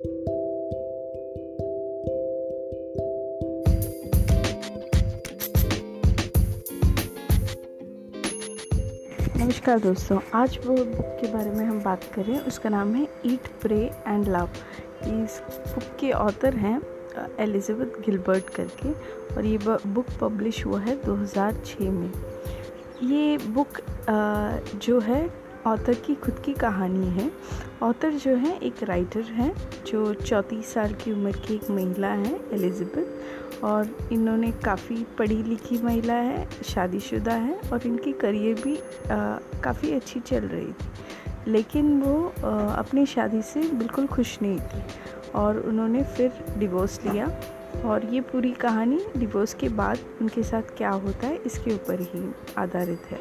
नमस्कार दोस्तों, आज वो बुक के बारे में हम बात करें। उसका नाम है ईट प्रे एंड लव इस बुक के ऑथर हैं एलिज़ाबेथ गिलबर्ट करके, और ये बुक पब्लिश हुआ है 2006 में। ये बुक जो है ऑथर की खुद की कहानी है। ऑथर जो है एक राइटर हैं जो चौंतीस साल की उम्र की एक महिला है एलिज़ाबेथ और इन्होंने काफ़ी पढ़ी लिखी महिला है शादीशुदा है और इनकी करियर भी काफ़ी अच्छी चल रही थी। लेकिन वो आ, अपनी शादी से बिल्कुल खुश नहीं थी और उन्होंने फिर डिवोर्स लिया। और ये पूरी कहानी डिवोर्स के बाद उनके साथ क्या होता है, इसके ऊपर ही आधारित है।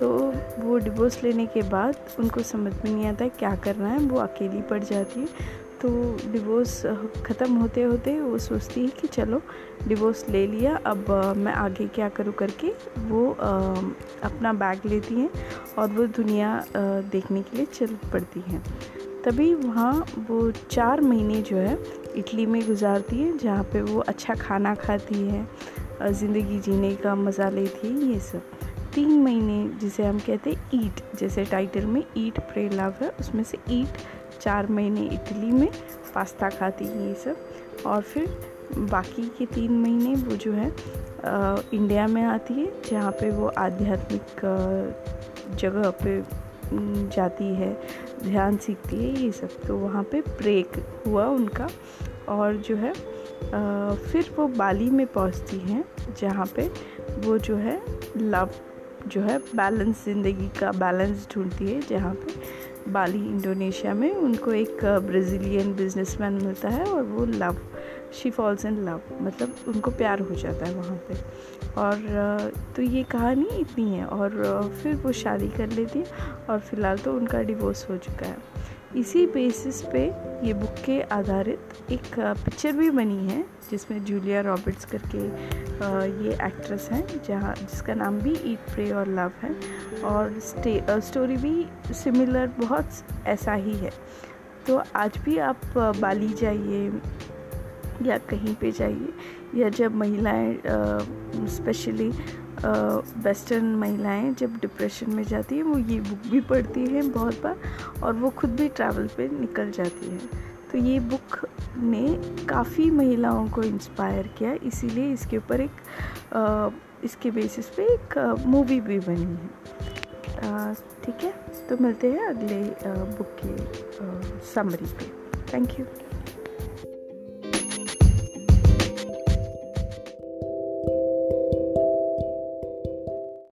तो वो डिवोर्स लेने के बाद उनको समझ में नहीं आता क्या करना है, वो अकेली पड़ जाती है। तो डिवोर्स ख़त्म होते होते वो सोचती है कि चलो डिवोर्स ले लिया, अब मैं आगे क्या करूँ करके, वो अपना बैग लेती हैं और वो दुनिया देखने के लिए चल पड़ती हैं। तभी वहाँ वो चार महीने जो है इटली में गुजारती है जहाँ पे वो अच्छा खाना खाती है ज़िंदगी जीने का मज़ा लेती है ये सब। तीन महीने जिसे हम कहते हैं ईट जैसे टाइटल में ईट प्रे लव है उसमें से ईट चार महीने इटली में पास्ता खाती है ये सब। और फिर बाकी के तीन महीने वो जो है आ, इंडिया में आती है जहाँ पे वो आध्यात्मिक जगह पे जाती है ध्यान सीखती है ये सब। तो वहाँ पे ब्रेक हुआ उनका और जो है आ, फिर वो बाली में पहुँचती हैं जहाँ पे वो जो है लव जो है बैलेंस ज़िंदगी का बैलेंस ढूंढती है जहाँ पे बाली इंडोनेशिया में उनको एक ब्राज़ीलियन बिजनेसमैन मिलता है और वो love she falls in love मतलब उनको प्यार हो जाता है वहाँ पे। और तो ये कहानी इतनी है और फिर वो शादी कर लेती है और फ़िलहाल तो उनका डिवोर्स हो चुका है। इसी बेसिस पे ये बुक के आधारित एक पिक्चर भी बनी है जिसमें जूलिया रॉबर्ट्स करके ये एक्ट्रेस हैं, जहाँ, जिसका नाम भी ईट प्रे और लव है। और स्टोरी भी सिमिलर बहुत ऐसा ही है। तो आज भी आप बाली जाइए या कहीं पे जाइए या जब महिलाएँ स्पेशली वेस्टर्न महिलाएँ जब डिप्रेशन में जाती हैं वो ये बुक भी पढ़ती हैं बहुत बार और वो खुद भी ट्रैवल पे निकल जाती हैं। तो ये बुक ने काफ़ी महिलाओं को इंस्पायर किया इसीलिए इसके ऊपर एक आ, इसके बेसिस पे एक मूवी भी बनी है। ठीक है? तो मिलते हैं अगले आ, बुक के समरी पे। Thank you